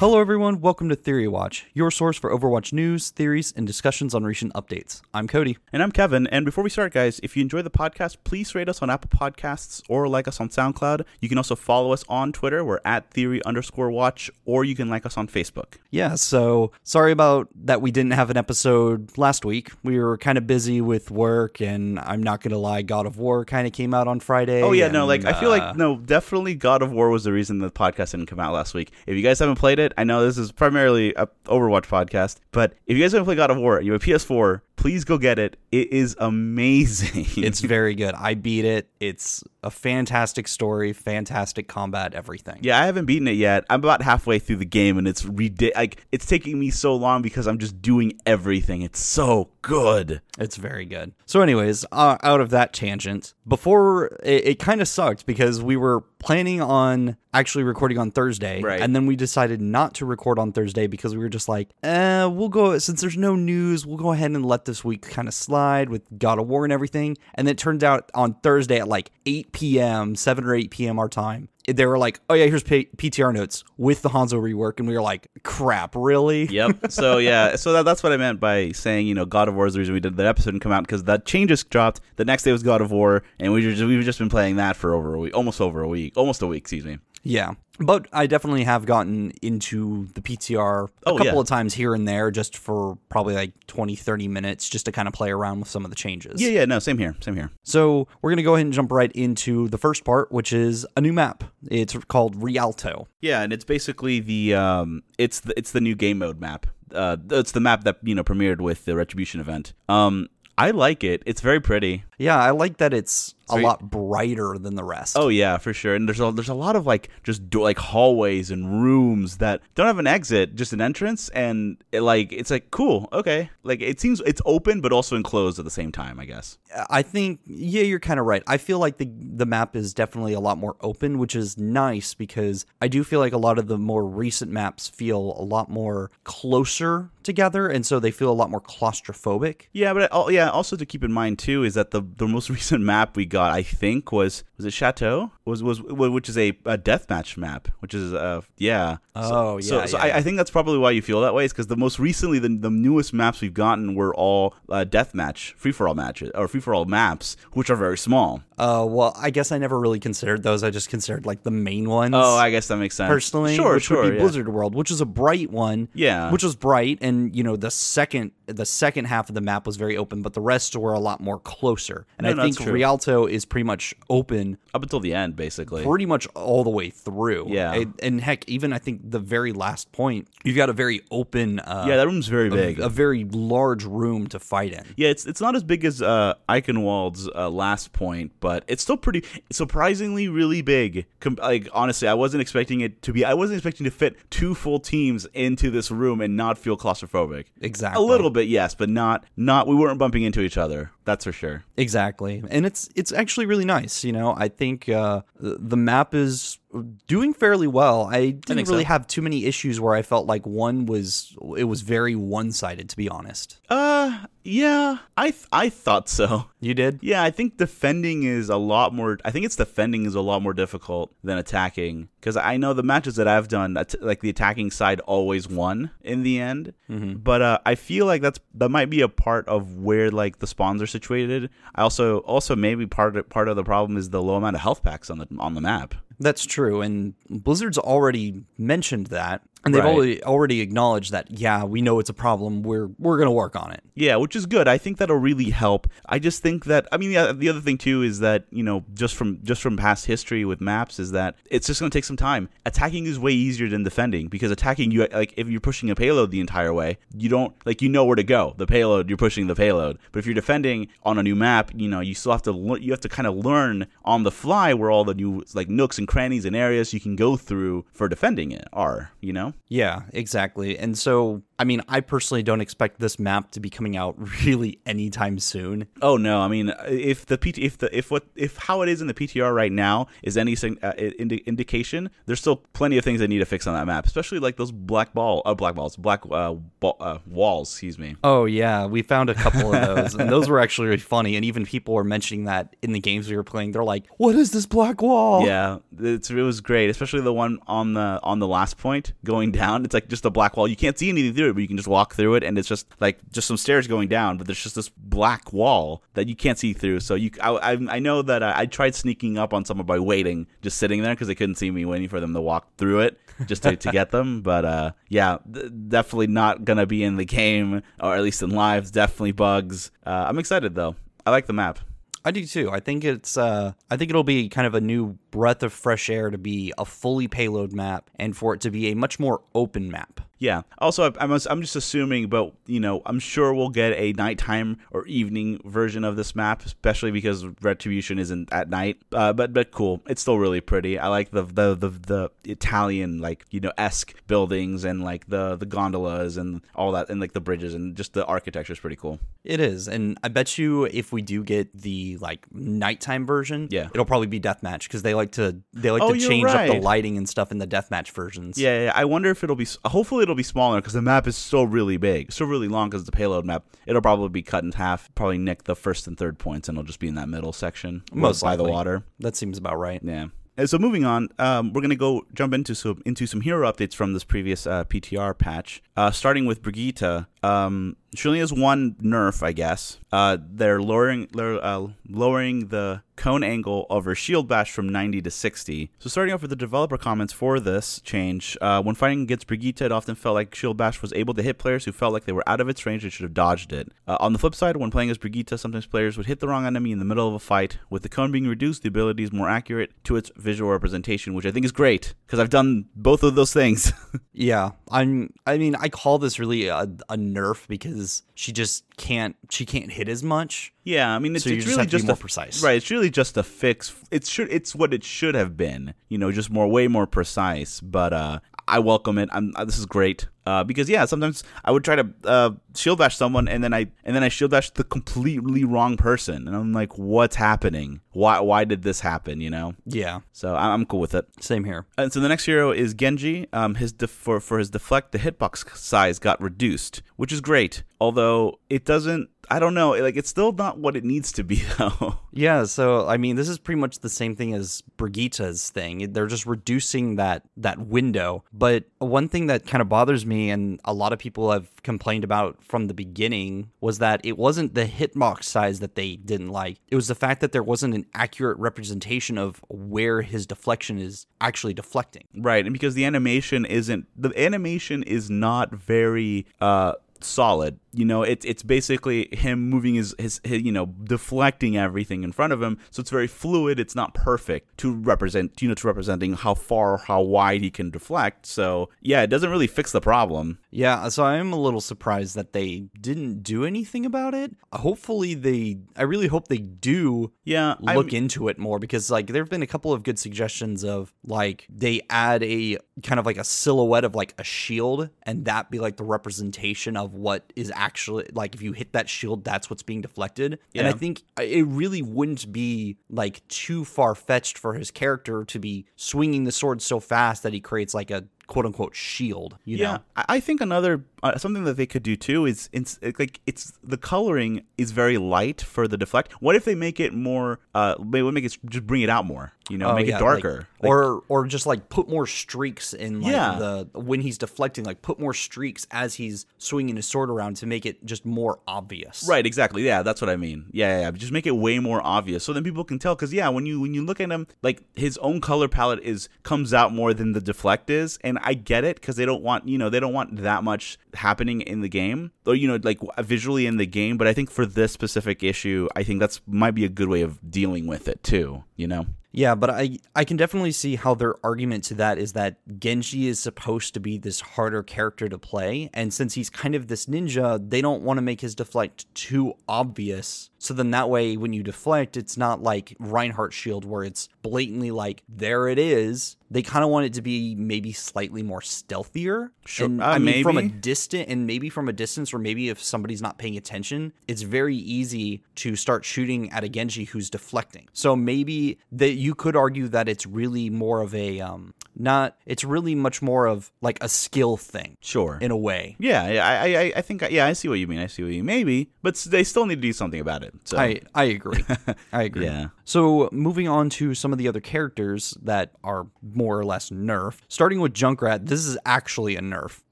Hello, everyone. Welcome to Theory Watch, your source for Overwatch news, theories, and discussions on recent updates. I'm Cody. And I'm Kevin. And before we start, guys, if you enjoy the podcast, please rate us on Apple Podcasts or like us on SoundCloud. You can also follow us on Twitter. We're at Theory underscore Watch, or you can like us on Facebook. Yeah, so sorry about that we didn't have an episode last week. We were kind of busy with work, and I'm not going to lie, God of War kind of came out on Friday. Oh, yeah, no, and, like, I feel uh, like, no, definitely God of War was the reason the podcast didn't come out last week. If you guys haven't played it, I know this is primarily a Overwatch podcast, but if you guys haven't played God of War, you have a PS4, please go get it. It is amazing. It's very good. I beat it. It's a fantastic story, fantastic combat, everything. Yeah, I haven't beaten it yet. I'm about halfway through the game, and it's ridi- like it's taking me so long because I'm just doing everything. It's so good. It's very good. So, anyways, uh, out of that tangent, before it, it kind of sucked because we were planning on actually recording on Thursday, Right. and then we decided not to record on Thursday because we were just like, eh, we'll go since there's no news, we'll go ahead and let this week kind of slide with God of War and everything. And then it turned out on Thursday at like 8 p.m., 7 or 8 p.m. our time. They were like, "Oh yeah, here's P- PTR notes with the Hanzo rework," and we were like, "Crap, really?" Yep. So yeah, so that, that's what I meant by saying you know God of War is the reason we did that episode and come out because that change just dropped. The next day was God of War, and we just, we've just been playing that for over a week, almost over a week, almost a week. Excuse me. Yeah. But I definitely have gotten into the PTR a Oh, couple yeah. of times here and there just for probably like 20, 30 minutes just to kind of play around with some of the changes. Yeah, yeah, no, same here, same here. So we're going to go ahead and jump right into the first part, which is a new map. It's called Rialto. Yeah, and it's basically the um, it's the it's the new game mode map. Uh, it's the map that you know premiered with the Retribution event. Um, I like it. It's very pretty. Yeah, I like that it's a very- lot brighter than the rest. Oh yeah, for sure. And there's a, there's a lot of like just do, like hallways and rooms that don't have an exit, just an entrance, and it, like it's like cool, okay. Like it seems it's open but also enclosed at the same time. I guess. I think yeah, you're kind of right. I feel like the the map is definitely a lot more open, which is nice because I do feel like a lot of the more recent maps feel a lot more closer together, and so they feel a lot more claustrophobic. Yeah, but uh, yeah. Also to keep in mind too is that the the most recent map we got, I think, was was it Chateau? Was was which is a, a deathmatch map, which is uh yeah. Oh, so, yeah, So yeah. I, I think that's probably why you feel that way, is because the most recently the, the newest maps we've gotten were all uh, deathmatch, free for all matches or free for all maps, which are very small. Uh, well, I guess I never really considered those. I just considered like the main ones. Oh, I guess that makes sense. personally, sure, which sure, would be yeah. Blizzard World, which is a bright one. Yeah. which was bright, and you know the second the second half of the map was very open, but the rest were a lot more closer. And No, I no, think. Rialto is pretty much open up until the end, basically. pretty much all the way through. Yeah. and, and heck, even I think the very last point, you've got a very open. Uh, yeah, that room's very big. a very large room to fight in. Yeah, it's it's not as big as uh, Eichenwalde's uh, last point, but it's still pretty surprisingly really big. Com- like honestly, I wasn't expecting it to be. I wasn't expecting to fit two full teams into this room and not feel claustrophobic. Exactly. A little bit, yes, but not not. We weren't bumping into each other. That's for sure. Exactly, and it's it's actually really nice. You know, I think uh, the map is doing fairly well. I didn't think really so. have too many issues where I felt like one was it was very one sided. To be honest, Uh, yeah, I th- I thought so. you did. Yeah, I think defending is a lot more. I think it's defending is a lot more difficult than attacking because I know the matches that I've done, like the attacking side always won in the end. But uh, I feel like that's that might be a part of where like the spawns are situated. I also also maybe part of, part of the problem is the low amount of health packs on the on the map. That's true, and Blizzard's already mentioned that, and they've Right. already already acknowledged that. Yeah, we know it's a problem. We're we're gonna work on it. Yeah, which is good. I think that'll really help. I just think that I mean the, the other thing too is that you know just from just from past history with maps is that it's just going to take some time. Attacking is way easier than defending because attacking you like if you're pushing a payload the entire way, you don't like you know where to go. The payload you're pushing the payload. But if you're defending on a new map, you know you still have to lear- you have to kind of learn on the fly where all the new like nooks and crannies and areas you can go through for defending it are. You know. Yeah, exactly. And so, I mean, I personally don't expect this map to be coming out really anytime soon. Oh no! I mean, if the PT, if the if what if how it is in the PTR right now is any uh, indi- indication, there's still plenty of things that need to fix on that map, especially like those black ball, uh, black balls, black uh, ball, uh, walls. Excuse me. Oh yeah, we found a couple of those, and those were actually really funny. And even people were mentioning that in the games we were playing. They're like, "What is this black wall?" Yeah, it's, it was great, especially the one on the on the last point going going down. It's like just a black wall. You can't see anything through it, but you can just walk through it, and it's just like just some stairs going down. But there's just this black wall that you can't see through. So you, I, I, I know that I, I tried sneaking up on someone by waiting, just sitting there because they couldn't see me, waiting for them to walk through it just to, to get them. But uh, yeah, th- definitely not gonna be in the game, or at least in lives. Definitely bugs. Uh, I'm excited though. I like the map. I do too. I think it's uh I think it'll be kind of a new breath of fresh air to be a fully payload map and for it to be a much more open map. Yeah. Also, I'm I'm just assuming, but you know, I'm sure we'll get a nighttime or evening version of this map, especially because Retribution isn't at night. Uh, but but cool. It's still really pretty. I like the the the, the Italian like you know esque buildings and like the the gondolas and all that and like the bridges and just the architecture is pretty cool. It is, and I bet you if we do get the like nighttime version, Yeah. it'll probably be deathmatch because they like to they like Oh, to change up the lighting and stuff in the deathmatch versions. Yeah, yeah, I wonder if it'll be. Hopefully, it'll be smaller because the map is so really big, so really long because the payload map. It'll probably be cut in half, probably nick the first and third points, and it'll just be in that middle section, Most by the water. that seems about right. Yeah. And so moving on, um, we're gonna go jump into some into some hero updates from this previous uh, PTR patch. Uh, starting with Brigitte, um, she only has one nerf, I guess. Uh, they're lowering they're, uh, lowering the cone angle of her shield bash from 90 to 60. So starting off with the developer comments for this change, uh, when fighting against Brigitte, it often felt like shield bash was able to hit players who felt like they were out of its range and should have dodged it. Uh, on the flip side, when playing as Brigitte, sometimes players would hit the wrong enemy in the middle of a fight. With the cone being reduced, the ability is more accurate to its visual representation, which I think is great because I've done both of those things. Yeah, I'm. I mean, I call this really a, a nerf because she just can't. She can't hit as much. Yeah, I mean, it's, So it's really have to be just more a, precise. right? It's really just a fix. It's should it's what it should have been. You know, just more, way more precise. But uh, I welcome it. I'm uh, this is great. Uh, because yeah, sometimes I would try to uh, shield bash someone, and then I and then I shield bash the completely wrong person, and I'm like, what's happening? Why why did this happen? You know. Yeah, So I'm cool with it. same here. And so the next hero is Genji. Um, his def- for for his deflect, the hitbox size got reduced, which is great. Although it doesn't, I don't know, like it's still not what it needs to be though. Yeah, so I mean, this is pretty much the same thing as Brigitte's thing. They're just reducing that that window. But one thing that kind of bothers me, and a lot of people have complained about from the beginning, was that it wasn't the hitbox size that they didn't like. It was the fact that there wasn't an accurate representation of where his deflection is actually deflecting. right, and because the animation isn't, the animation is not very uh solid. You know, it's it's basically him moving his, his his you know deflecting everything in front of him. So it's very fluid. It's not perfect to represent you know to representing how far or how wide he can deflect. So yeah, it doesn't really fix the problem. Yeah, so I am a little surprised that they didn't do anything about it. Hopefully they I really hope they do Yeah, I'm- look into it more because like there've been a couple of good suggestions of like they add a kind of like a silhouette of like a shield and that be like the representation of what is actually like if you hit that shield that's what's being deflected. And i think uh, it really wouldn't be like too far fetched for his character to be swinging the sword so fast that he creates like a quote unquote shield you yeah, know I I think another uh, something that they could do too is it's it's like it's the coloring is very light for the deflect. What if they make it more? Uh, they would make it just bring it out more. You know, Oh, make yeah, it like- darker. Like- or or just like put more streaks in like Yeah. the when he's deflecting like put more streaks as he's swinging his sword around to make it just more obvious Right, exactly. Yeah, that's what I mean. Yeah, yeah, yeah. Just make it way more obvious, so then people can tell. Because yeah, when you when you look at him, like his own color palette is comes out more than the deflect is, and I get it because they don't want you know they don't want that much happening in the game, or you know like visually in the game. But I think for this specific issue, I think that's might be a good way of dealing with it too. You know. Yeah, but I I can definitely see how their argument to that is that Genji is supposed to be this harder character to play, and since he's kind of this ninja, they don't want to make his deflect too obvious. So then that way, when you deflect, it's not like Reinhardt Shield where it's blatantly like there it is. They kind of want it to be maybe slightly more stealthier. Sure, And, uh, I mean, from a maybe. distant and maybe from a distance, or maybe if somebody's not paying attention, it's very easy to start shooting at a Genji who's deflecting. So maybe that you could argue that it's really more of a um not it's really much more of like a skill thing Sure. in a way. yeah, yeah, I, I, I think, yeah, I see what you mean. I see what you mean. Maybe, but they still need to do something about it. So, I I agree. I agree. Yeah. So moving on to some of the other characters that are more or less nerf. Starting with Junkrat, this is actually a nerf.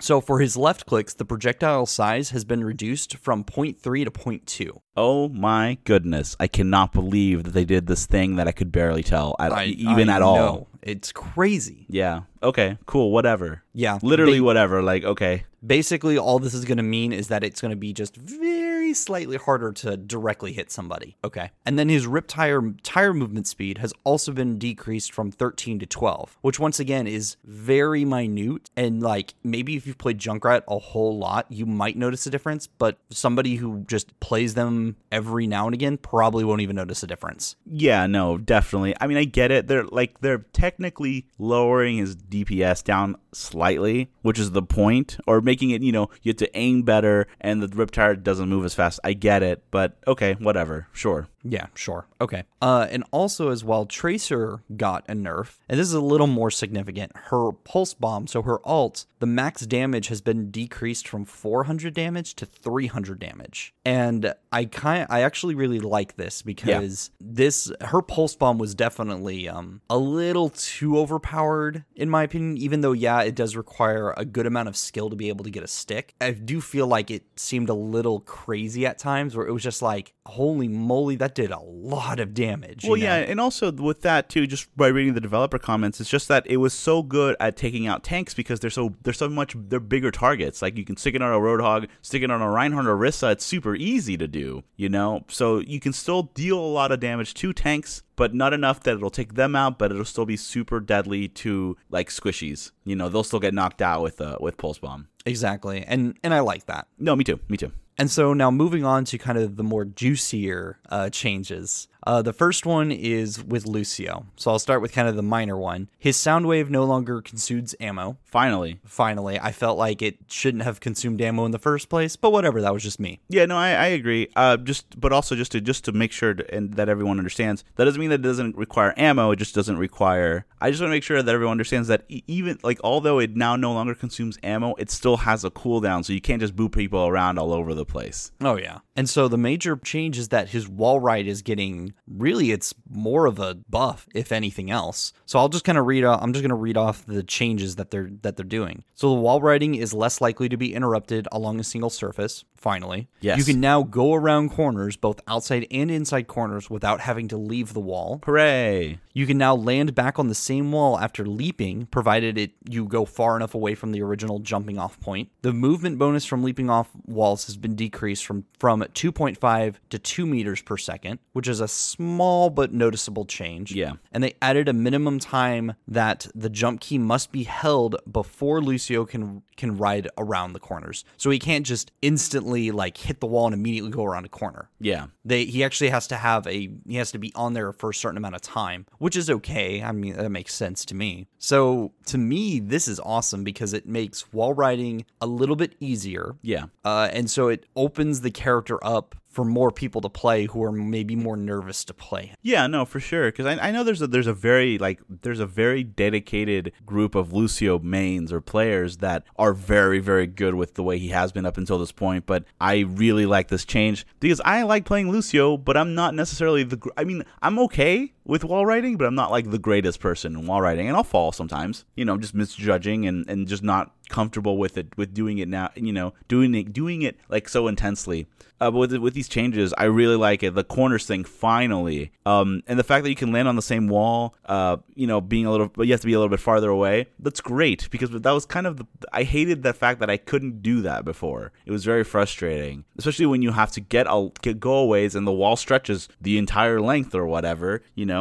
So for his left clicks, the projectile size has been reduced from 0.3 to 0.2. Oh my goodness! I cannot believe that they did this thing that I could barely tell, at, I, even I at all. It's crazy. Yeah. Okay. Cool. Whatever. Yeah. Literally Ba- whatever. Like okay. basically all this is going to mean is that it's going to be just very slightly harder to directly hit somebody. Okay. And then his rip tire tire movement speed has also been decreased from 13 to 12, which once again is very minute and like maybe if you've played Junkrat a whole lot, you might notice a difference, but somebody who just plays them every now and again probably won't even notice a difference. Yeah. No. Definitely. I mean, I get it. They're like they're technically lowering his DPS down slightly, which is the point, or making it. You know, you have to aim better, and the Riptire doesn't move as fast. I get it, but okay, whatever. Sure. Yeah, sure. Okay. Uh, and also, as well, Tracer got a nerf, and this is a little more significant. Her pulse bomb, so her alt, the max damage has been decreased from 400 damage to 300 damage. And I kind, I actually really like this because this her pulse bomb was definitely um a little too overpowered in my opinion. Even though, yeah, it does require a good amount of skill to be able to get a stick. I do feel like it seemed a little crazy at times, where it was just like, holy moly, that did a lot of damage. you Well, know? yeah, and also with that too, just by reading the developer comments, it's just that it was so good at taking out tanks because they're so they're so much they're bigger targets. Like you can stick it on a Roadhog, stick it on a Reinhardt or Orisa. It's super easy to do, you know. So you can still deal a lot of damage to tanks, but not enough that it'll take them out. But it'll still be super deadly to like squishies. You know, they'll still get knocked out with uh, with pulse bomb. exactly, and and I like that. No, me too, me too. And so now moving on to kind of the more juicier uh, changes. Uh, the first one is with Lucio. So I'll start with kind of the minor one. His sound wave no longer consumes ammo. Finally, Finally, I felt like it shouldn't have consumed ammo in the first place, but whatever, that was just me. Yeah, no, I, I agree. Uh, just but also just to just to make sure to, and that everyone understands that doesn't mean that it doesn't require ammo. It just doesn't require. I just want to make sure that everyone understands that e- even like although it now no longer consumes ammo, it still has a cooldown, so you can't just boot people around all over the place. Oh yeah. And so the major change is that his wall ride is getting really it's more of a buff if anything else. So I'll just kind of read uh, I'm just going to read off the changes that they're that they're doing. So the wall riding is less likely to be interrupted along a single surface. Finally, Yes. you can now go around corners, both outside and inside corners, without having to leave the wall. Hooray! You can now land back on the same wall after leaping, provided it you go far enough away from the original jumping off point. The movement bonus from leaping off walls has been decreased from from 2.5 to 2 meters per second, which is a small but noticeable change. Yeah. And they added a minimum time that the jump key must be held before Lucio can can ride around the corners. So he can't just instantly like hit the wall and immediately go around a corner Yeah, they he actually has to have a he has to be on there for a certain amount of time which is okay i mean that makes sense to me so to me this is awesome because it makes wall riding a little bit easier yeah. uh, and so it opens the character up for more people to play who are maybe more nervous to play Yeah, no, for sure. Because I, I know there's a there's a very like there's a very dedicated group of Lucio mains or players that are very very good with the way he has been up until this point. But I really like this change because I like playing Lucio, but I'm not necessarily the. I mean, I'm okay with wall riding, but I'm not like the greatest person in wall riding, and I'll fall sometimes. You know, I'm just misjudging and and just not comfortable with it with doing it now. You know, doing it doing it like so intensely. Uh, but with with these changes, I really like it. The corners thing finally, um, and the fact that you can land on the same wall, uh, you know, being a little, but you have to be a little bit farther away. That's great because that was kind of the. I hated the fact that I couldn't do that before. It was very frustrating, especially when you have to get a get go aways and the wall stretches the entire length or whatever. You know.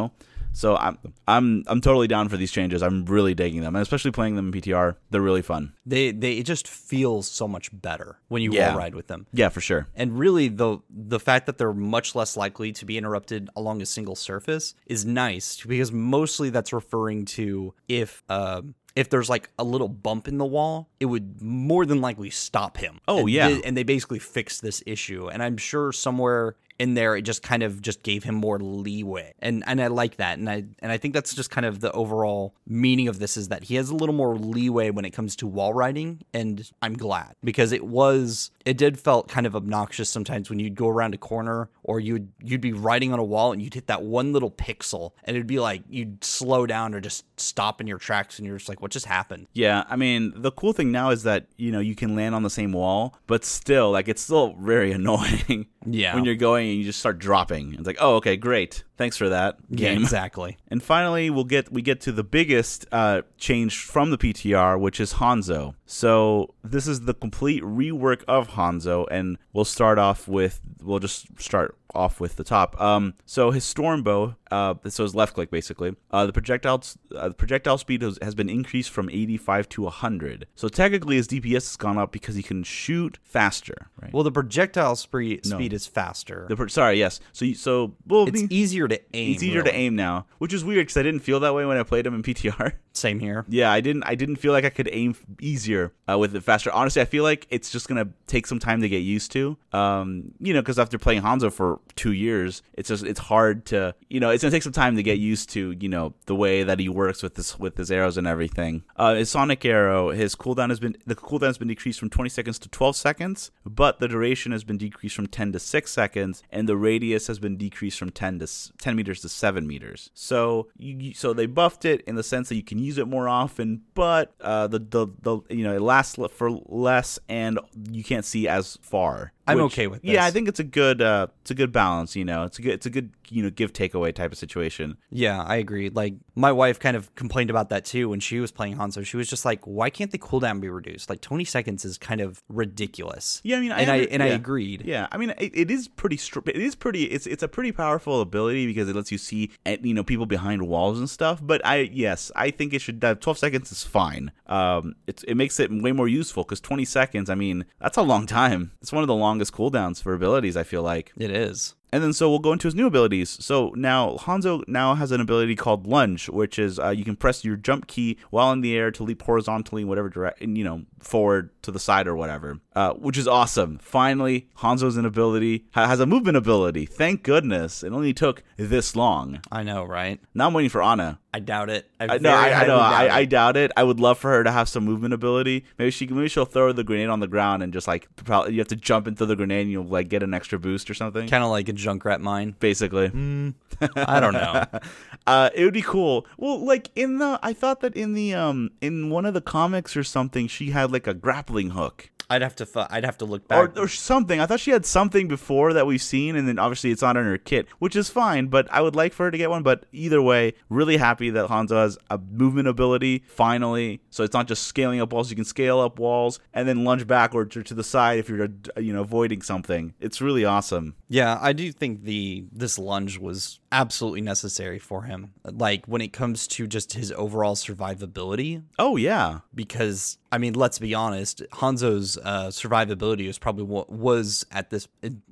So I'm I'm I'm totally down for these changes. I'm really digging them, and especially playing them in PTR. They're really fun. they they it just feels so much better when you Yeah. ride with them Yeah, for sure. And really, the the fact that they're much less likely to be interrupted along a single surface is nice because mostly that's referring to if um if there's like a little bump in the wall, it would more than likely stop him. Oh, And yeah. they- and they basically fixed this issue. And I'm sure somewhere in there it just kind of just gave him more leeway. And and I like that. And I and I think that's just kind of the overall meaning of this is that he has a little more leeway when it comes to wall riding and I'm glad because it was it did felt kind of obnoxious sometimes when you'd go around a corner or you'd you'd be riding on a wall and you'd hit that one little pixel and it'd be like you'd slow down or just stop in your tracks and you're just like what just happened Yeah, I mean, the cool thing now is that, you know, you can land on the same wall, but still, like, it's still very annoying. Yeah. When you're going and you just start dropping. It's like, oh, okay, great. Thanks for that yeah game. exactly And finally, we'll get we get to the biggest uh, change from the PTR, which is Hanzo. So this is the complete rework of Hanzo, and we'll start off with we'll just start off with the top. Um, so his storm bow, uh, so his left click basically. Uh, the projectile uh, the projectile speed has, has been increased from 85 to 100. So technically, his DPS has gone up because he can shoot faster. Right. well the projectile speed speed is faster The pro- sorry, yes. So you, so well, it's the- easier to aim it's easier to aim now, which is weird because I didn't feel that way when I played him in PTR. same here Yeah, I didn't. I didn't feel like I could aim easier uh, with it faster. Honestly, I feel like it's just gonna take some time to get used to. Um, you know, because after playing Hanzo for two years, it's just it's hard to. You know, it's gonna take some time to get used to. You know, the way that he works with this with his arrows and everything. Uh, his Sonic Arrow, his cooldown has been the cooldown has been decreased from 20 seconds to 12 seconds, but the duration has been decreased from 10 to 6 seconds, and the radius has been decreased from 10 to 10 meters to 7 meters. So you, so they buffed it in the sense that you can use it more often, but uh, the, the the you know it lasts for less, and you can't see as far. I'm okay with Yeah. I think it's a good uh, it's a good balance. You know, it's a good it's a good you know give takeaway type of situation. Yeah, I agree. Like my wife kind of complained about that too when she was playing Hanzo. She was just like, "Why can't the cooldown be reduced? Like 20 seconds is kind of ridiculous." Yeah, I mean, I and I, under- and I agreed. Yeah, I mean, it, it is pretty. Str- it is pretty. It's it's a pretty powerful ability because it lets you see, eh, you know, people behind walls and stuff. But I, yes, I think it should. Uh, Twelve seconds is fine. Um, it's it makes it way more useful because twenty seconds. I mean, that's a long time. It's one of the longest cooldowns for abilities. I feel like. It is. And then so we'll go into his new abilities. So now Hanzo now has an ability called Lunge, which is uh, you can press your jump key while in the air to leap horizontally in whatever direction, you know, forward to the side or whatever, uh, which is awesome. Finally, Hanzo's an ability ha- has a movement ability. Thank goodness. It only took this long. I know, right? Now I'm waiting for Ana. I doubt it. I, I, no, I, I know. doubt I, it. I doubt it. I would love for her to have some movement ability. Maybe she, maybe she'll throw the grenade on the ground and just like probably you have to jump into the grenade and you'll like get an extra boost or something. kind of like a Junkrat mine. Basically. I don't know. uh, it would be cool. Well, like in the, I thought that in the, um, in one of the comics or something, she had like a grappling hook I'd have to. Fu- I'd have to look back. or something. I thought she had something before that we've seen, and then obviously it's not in her kit, which is fine. But I would like for her to get one. But either way, really happy that Hanzo has a movement ability finally. So it's not just scaling up walls; you can scale up walls and then lunge backwards or to the side if you're, you know, avoiding something. It's really awesome. Yeah, I do think the this lunge was absolutely necessary for him. Like when it comes to just his overall survivability, Oh yeah, because I mean, let's be honest, Hanzo's uh, survivability is probably what was at this,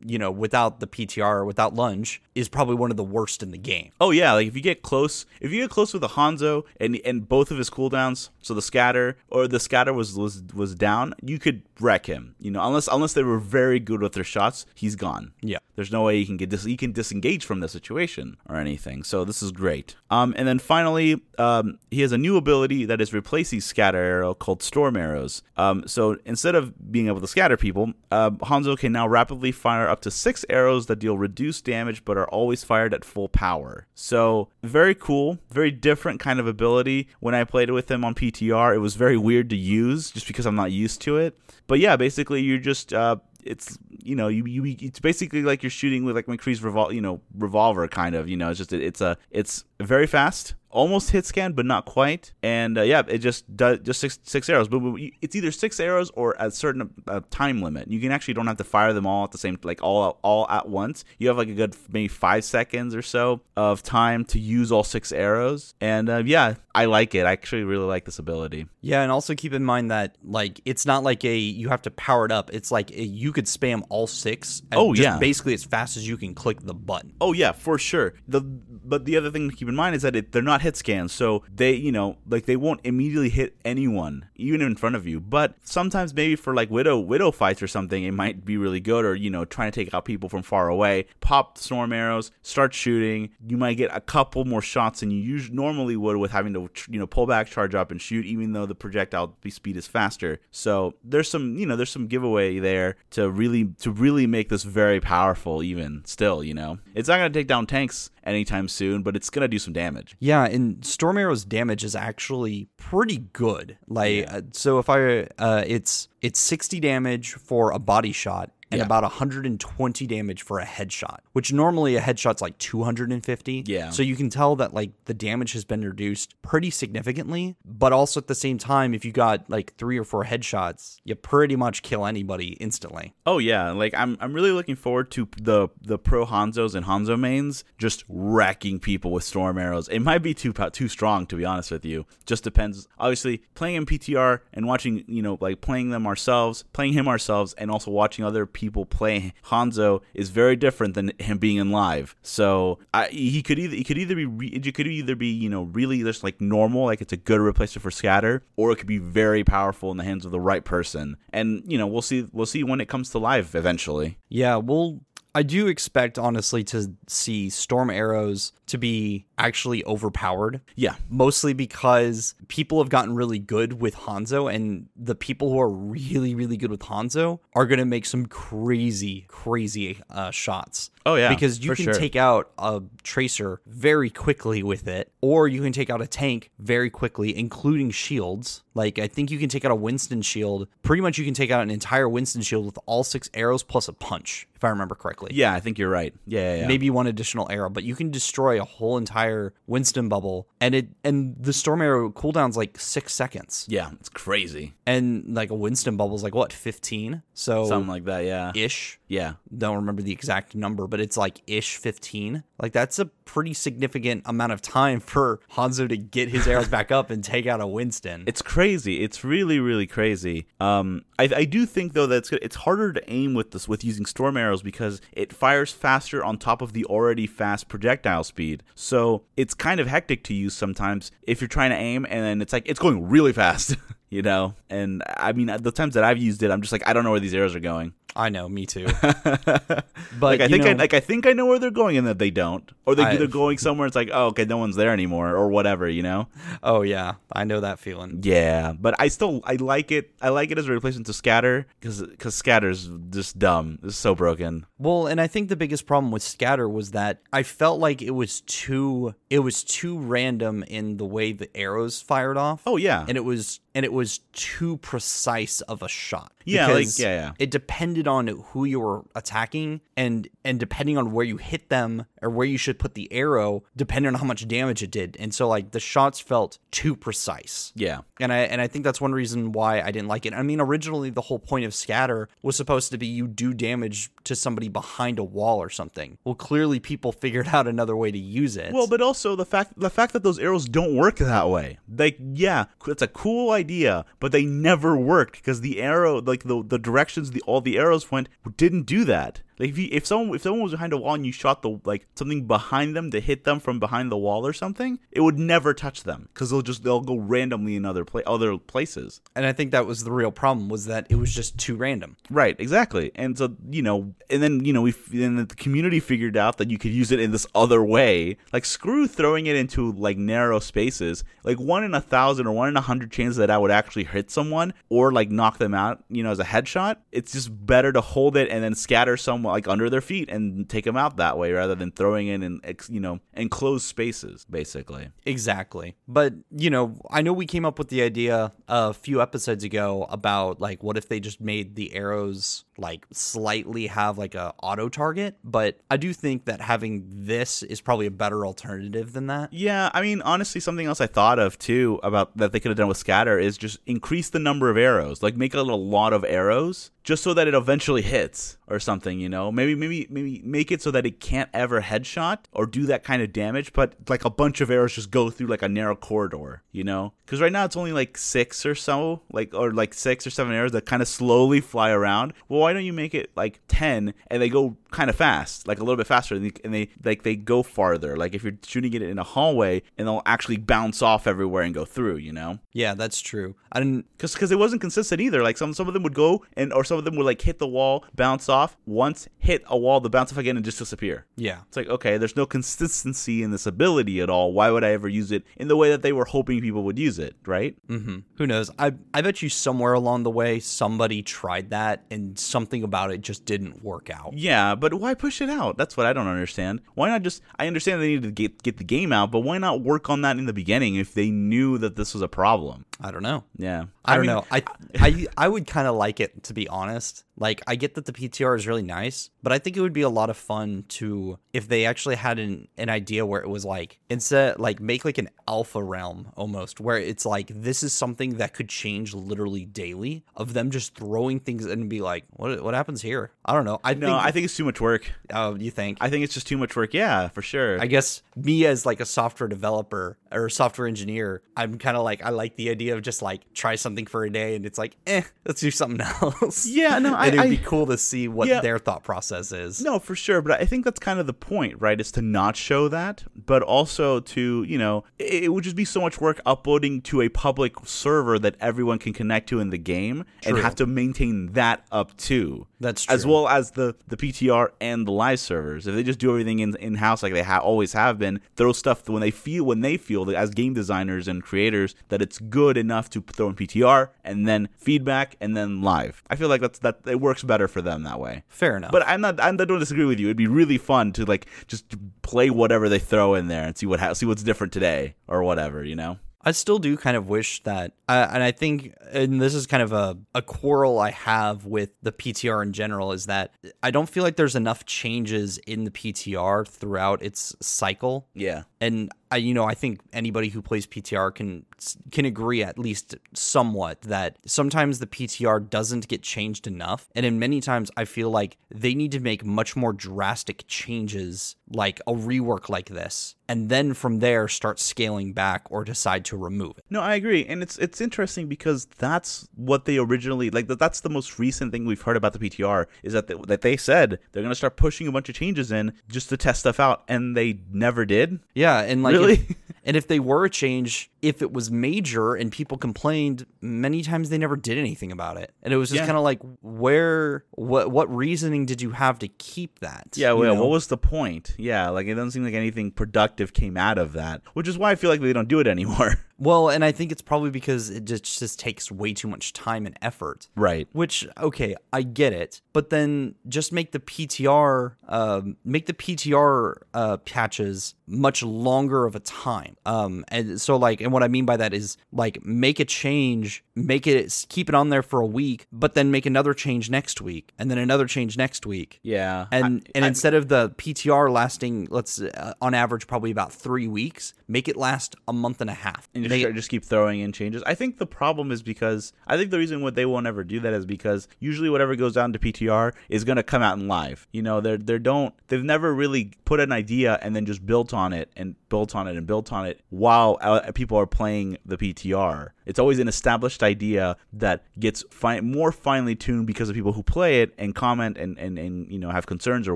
you know, without the PTR or without lunge, is probably one of the worst in the game. Oh yeah, like if you get close, if you get close with a Hanzo and and both of his cooldowns, so the scatter or the scatter was was was down, you could wreck him. You know, unless unless they were very good with their shots, he's gone. Yeah. There's no way he can get he can disengage from the situation or anything. So this is great. Um, and then finally, um, he has a new ability that is replacing scatter arrow called storm arrows. Um, so instead of being able to scatter people, uh, Hanzo can now rapidly fire up to six arrows that deal reduced damage but are always fired at full power. So very cool, very different kind of ability. When I played it with him on PTR, it was very weird to use just because I'm not used to it. But yeah, basically you're just uh, it's you know you, you it's basically like you're shooting with like McCree's revol you know revolver kind of you know it's just it's a it's very fast almost hit scan but not quite and uh, yeah it just does just six six arrows but it's either six arrows or a certain uh, time limit you can actually don't have to fire them all at the same like all all at once you have like a good maybe five seconds or so of time to use all six arrows and uh, yeah I like it I actually really like this ability Yeah, and also keep in mind that like it's not like a you have to power it up. It's like a, you could spam all six. Oh, just yeah. basically as fast as you can click the button. Oh yeah, for sure. The but the other thing to keep in mind is that it, they're not hit scans, so they, you know, like they won't immediately hit anyone, even in front of you. But sometimes maybe for like widow widow fights or something, it might be really good. Or you know, trying to take out people from far away, pop storm arrows, start shooting. You might get a couple more shots than you usually normally would with having to, you know, pull back, charge up, and shoot, even though the projectile speed is faster. So there's some, you know, there's some giveaway there to really to really make this very powerful. Even still, you know, it's not gonna take down tanks anytime soon, but it's gonna do some damage. Yeah, and Storm Arrow's damage is actually pretty good. Like, uh, so if I, uh, it's it's 60 damage for a body shot and Yeah. about 120 damage for a headshot, which normally a headshot's like 250. Yeah. So you can tell that like the damage has been reduced pretty significantly, but also at the same time, if you got like three or four headshots, you pretty much kill anybody instantly. Oh yeah, like I'm I'm really looking forward to the the pro Hanzos and Hanzo mains just wrecking people with storm arrows. It might be too too strong to be honest with you. Just depends. Obviously, playing in PTR and watching, you know, like playing them ourselves, playing him ourselves and also watching other people play Hanzo is very different than him being in live. So, I, he could either he could either be re, it could either be, you know, really just like normal, like it's a good replacement for scatter, or it could be very powerful in the hands of the right person. And, you know, we'll see we'll see when it comes to live eventually. Yeah, well, I do expect honestly to see storm arrows to be actually overpowered. Yeah. Mostly because people have gotten really good with Hanzo, and the people who are really, really good with Hanzo are going to make some crazy, crazy uh, shots. Oh, yeah, Because you can sure. take out a tracer very quickly with it, or you can take out a tank very quickly, including shields. Like, I think you can take out a Winston shield. Pretty much, you can take out an entire Winston shield with all six arrows plus a punch, if I remember correctly Yeah, I think you're right. Yeah, yeah, yeah. maybe one additional arrow, but you can destroy a whole entire Winston bubble, and it and the storm arrow cooldown's like six seconds, Yeah, it's crazy. and like a Winston bubble's like what fifteen, so Something like that, yeah. ish. Yeah. Don't remember the exact number, but it's like ish fifteen. Like that's a pretty significant amount of time for Hanzo to get his arrows back up and take out a Winston. It's crazy. It's really, really crazy. Um, I, I do think though that it's, it's harder to aim with this with using storm arrows because it fires faster on top of the already fast projectile speed. So it's kind of hectic to use sometimes if you're trying to aim and then it's like it's going really fast. You know, and I mean, the times that I've used it, I'm just like, I don't know where these arrows are going. I know, me too. but Like I think, I, know- like I think I know where they're going, and that they don't, or they they're going somewhere. It's like, oh, okay, no one's there anymore, or whatever. You know? oh yeah, I know that feeling. Yeah, but I still I like it. I like it as a replacement to scatter because because scatter's just dumb. It's so broken. Well, and I think the biggest problem with scatter was that I felt like it was too it was too random in the way the arrows fired off. Oh yeah, And it was and it was too precise of a shot. Yeah, like- yeah, yeah. It depended on who you were attacking and and depending on where you hit them or where you should put the arrow, depending on how much damage it did. And so like the shots felt too precise. yeah, And I and I think that's one reason why I didn't like it. I mean, originally the whole point of scatter was supposed to be you do damage to somebody behind a wall or something. Well, clearly people figured out another way to use it. Well, but also the fact the fact that those arrows don't work that way. Like, yeah, it's a cool idea, but they never worked because the arrow, like the the directions the all the arrows went, didn't do that. Like if you, if someone if someone was behind a wall and you shot the like something behind them to hit them from behind the wall or something, it would never touch them because they'll just they'll go randomly in other pla- other places. and I think that was the real problem was that it was just too random. Right, exactly. And so, you know, and then, you know, we then the community figured out that you could use it in this other way. Like screw throwing it into like narrow spaces. Like one in a thousand or one in a hundred chances that I would actually hit someone or like knock them out, you know, as a headshot. It's just better to hold it and then scatter someone like under their feet and take them out that way rather than throwing in, ex- you know, enclosed spaces, basically. Exactly. But, you know, I know we came up with the idea a few episodes ago about like what if they just made the arrows like slightly have like a auto target, but I do think that having this is probably a better alternative than that. Yeah, I mean, honestly, something else I thought of too about that they could have done with scatter is just increase the number of arrows. Like make a lot of arrows just so that it eventually hits or something, you know? Maybe maybe maybe make it so that it can't ever headshot or do that kind of damage, but like a bunch of arrows just go through like a narrow corridor, you know? Cuz right now it's only like 6 or so, like or like 6 or 7 arrows that kind of slowly fly around. Well, why don't you make it like 10 and they go kind of fast, like a little bit faster and they, and they like they go farther. Like if you're shooting it in a hallway and they'll actually bounce off everywhere and go through, you know? Yeah, that's true. I didn't Cuz cuz it wasn't consistent either. Like some some of them would go and or some of them would like hit the wall, bounce off, once hit a wall, the bounce off again and just disappear. Yeah. It's like, okay, there's no consistency in this ability at all. Why would I ever use it in the way that they were hoping people would use it, right? Mm-hmm. Who knows? I I bet you somewhere along the way somebody tried that and something about it just didn't work out. Yeah, but why push it out? That's what I don't understand. Why not just? I understand they needed to get get the game out, but why not work on that in the beginning if they knew that this was a problem? I don't know. Yeah, I, don't mean, know. I I I would kind of like it to be honest. Like I get that the PTR is really nice, but I think it would be a lot of fun to if they actually had an an idea where it was like instead like make like an alpha realm almost where it's like this is something that could change literally daily of them just throwing things and be like what what happens here? I don't know. I No, think I think it's too much work. oh, you think I think it's just too much work. Yeah, for sure. I guess me as like a software developer or software engineer, I'm kind of like I like the idea of just like try something for a day and it's like, eh, let's do something else. Yeah, no, I- and it'd be I- cool to see what Yeah. their thought process is. No, for sure, but I think that's kind of the point, right? Is to not show that, but also to, you know, it, it would just be so much work uploading to a public server that everyone can connect to in the game and have to maintain that up too. That's true. As well as the the PTR and the live servers. If they just do everything in in house like they ha- always have been, throw stuff when they feel when they feel that as game designers and creators that it's good enough to throw in PTR and then feedback and then live. I feel like that's that it works better for them that way. Fair enough. But I'm not. I don't disagree with you. It'd be really fun to like just play whatever they throw in there and see what ha- see what's different today or whatever. You know. I still do kind of wish that, uh, and I think, and this is kind of a, a quarrel I have with the PTR in general, is that I don't feel like there's enough changes in the PTR throughout its cycle. Yeah. And I you know I think anybody who plays PTR can can agree at least somewhat that sometimes the PTR doesn't get changed enough and in many times I feel like they need to make much more drastic changes like a rework like this and then from there start scaling back or decide to remove it. No, I agree, and it's it's interesting because that's what they originally like. that- That's the most recent thing we've heard about the PTR is that they, that they said they're gonna start pushing a bunch of changes in just to test stuff out, and they never did. Yeah, and like Really? if- and if they were a change, if it was major and people complained, many times they never did anything about it. And it was just Yeah. kind of like where what what reasoning did you have to keep that? Yeah, well, know? what was the point? Yeah, like it doesn't seem like anything productive came out of that, which is why I feel like they don't do it anymore. Well, and I think it's probably because it just, just takes way too much time and effort. right. Which okay, I get it, but then just make the PTR, um, make the PTR uh, patches much longer of a time. Um, and so like, and what I mean by that is like make a change, make it keep it on there for a week, but then make another change next week, and then another change next week. Yeah. And I- and I- instead of the PTR lasting, let's uh, on average probably about three weeks, make it last a month and a half. and just, start- just keep throwing in changes. I think the problem is because I think the reason what they won't ever do that is because usually whatever goes down to PTR is going to come out in live. You know, they're they don't they've never really put an idea and then just built on it and built on it and built on it while uh, people are playing the PTR. It's always an established idea that gets fi- more finely tuned because of people who play it and comment and, and, and you know have concerns or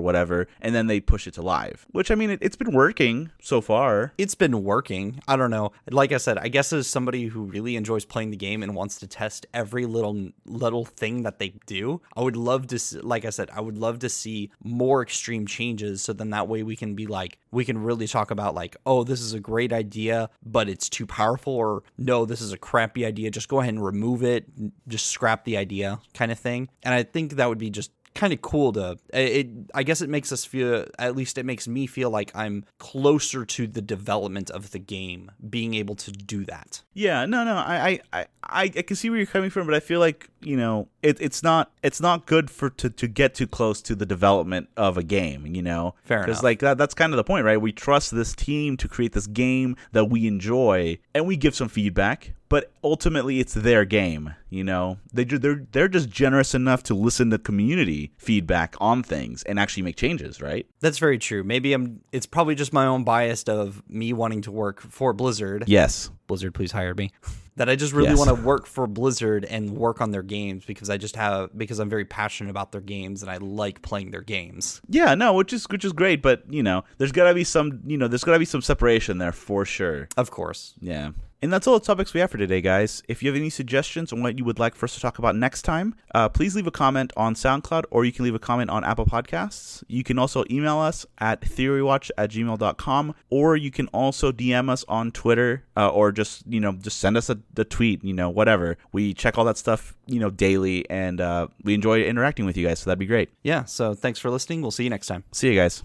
whatever, and then they push it to live. Which I mean, it, it's been working so far. it's been working. I don't know. Like I said, I guess as somebody who really enjoys playing the game and wants to test every little little thing that they do, I would love to. s- Like I said, I would love to see more extreme changes. So then that way we can be like, we can really talk about like, oh, this is a great idea, but it's too powerful, or no, this is a crappy idea. Just go ahead and remove it. Just scrap the idea, kind of thing. And I think that would be just kind of cool to it i guess it makes us feel at least it makes me feel like i'm closer to the development of the game being able to do that Yeah, no, no, I, I, I, I can see where you're coming from, but I feel like you know, it, it's not, it's not good for to, to get too close to the development of a game. You know, Fair Because like that, that's kind of the point, right? We trust this team to create this game that we enjoy, and we give some feedback. But ultimately it's their game. You know, they they're they're just generous enough to listen to community feedback on things and actually make changes, right? That's very true. Maybe I'm. It's probably just my own bias of me wanting to work for Blizzard. Yes. Blizzard, please hire me. that I just really Yes. want to work for Blizzard and work on their games because I just have because I'm very passionate about their games and I like playing their games. Yeah, no, which is which is great, but you know, there's gotta be some you know, there's gotta be some separation there for sure. Of course. Yeah. And that's all the topics we have for today, guys. If you have any suggestions on what you would like for us to talk about next time, uh, please leave a comment on SoundCloud or you can leave a comment on Apple Podcasts. You can also email us at theorywatch at gmail.com or you can also DM us on Twitter uh, or just, you know, just send us a, a tweet, you know, whatever. We check all that stuff, you know, daily and uh, we enjoy interacting with you guys, so that'd be great. Yeah. So thanks for listening. We'll see you next time. See you guys.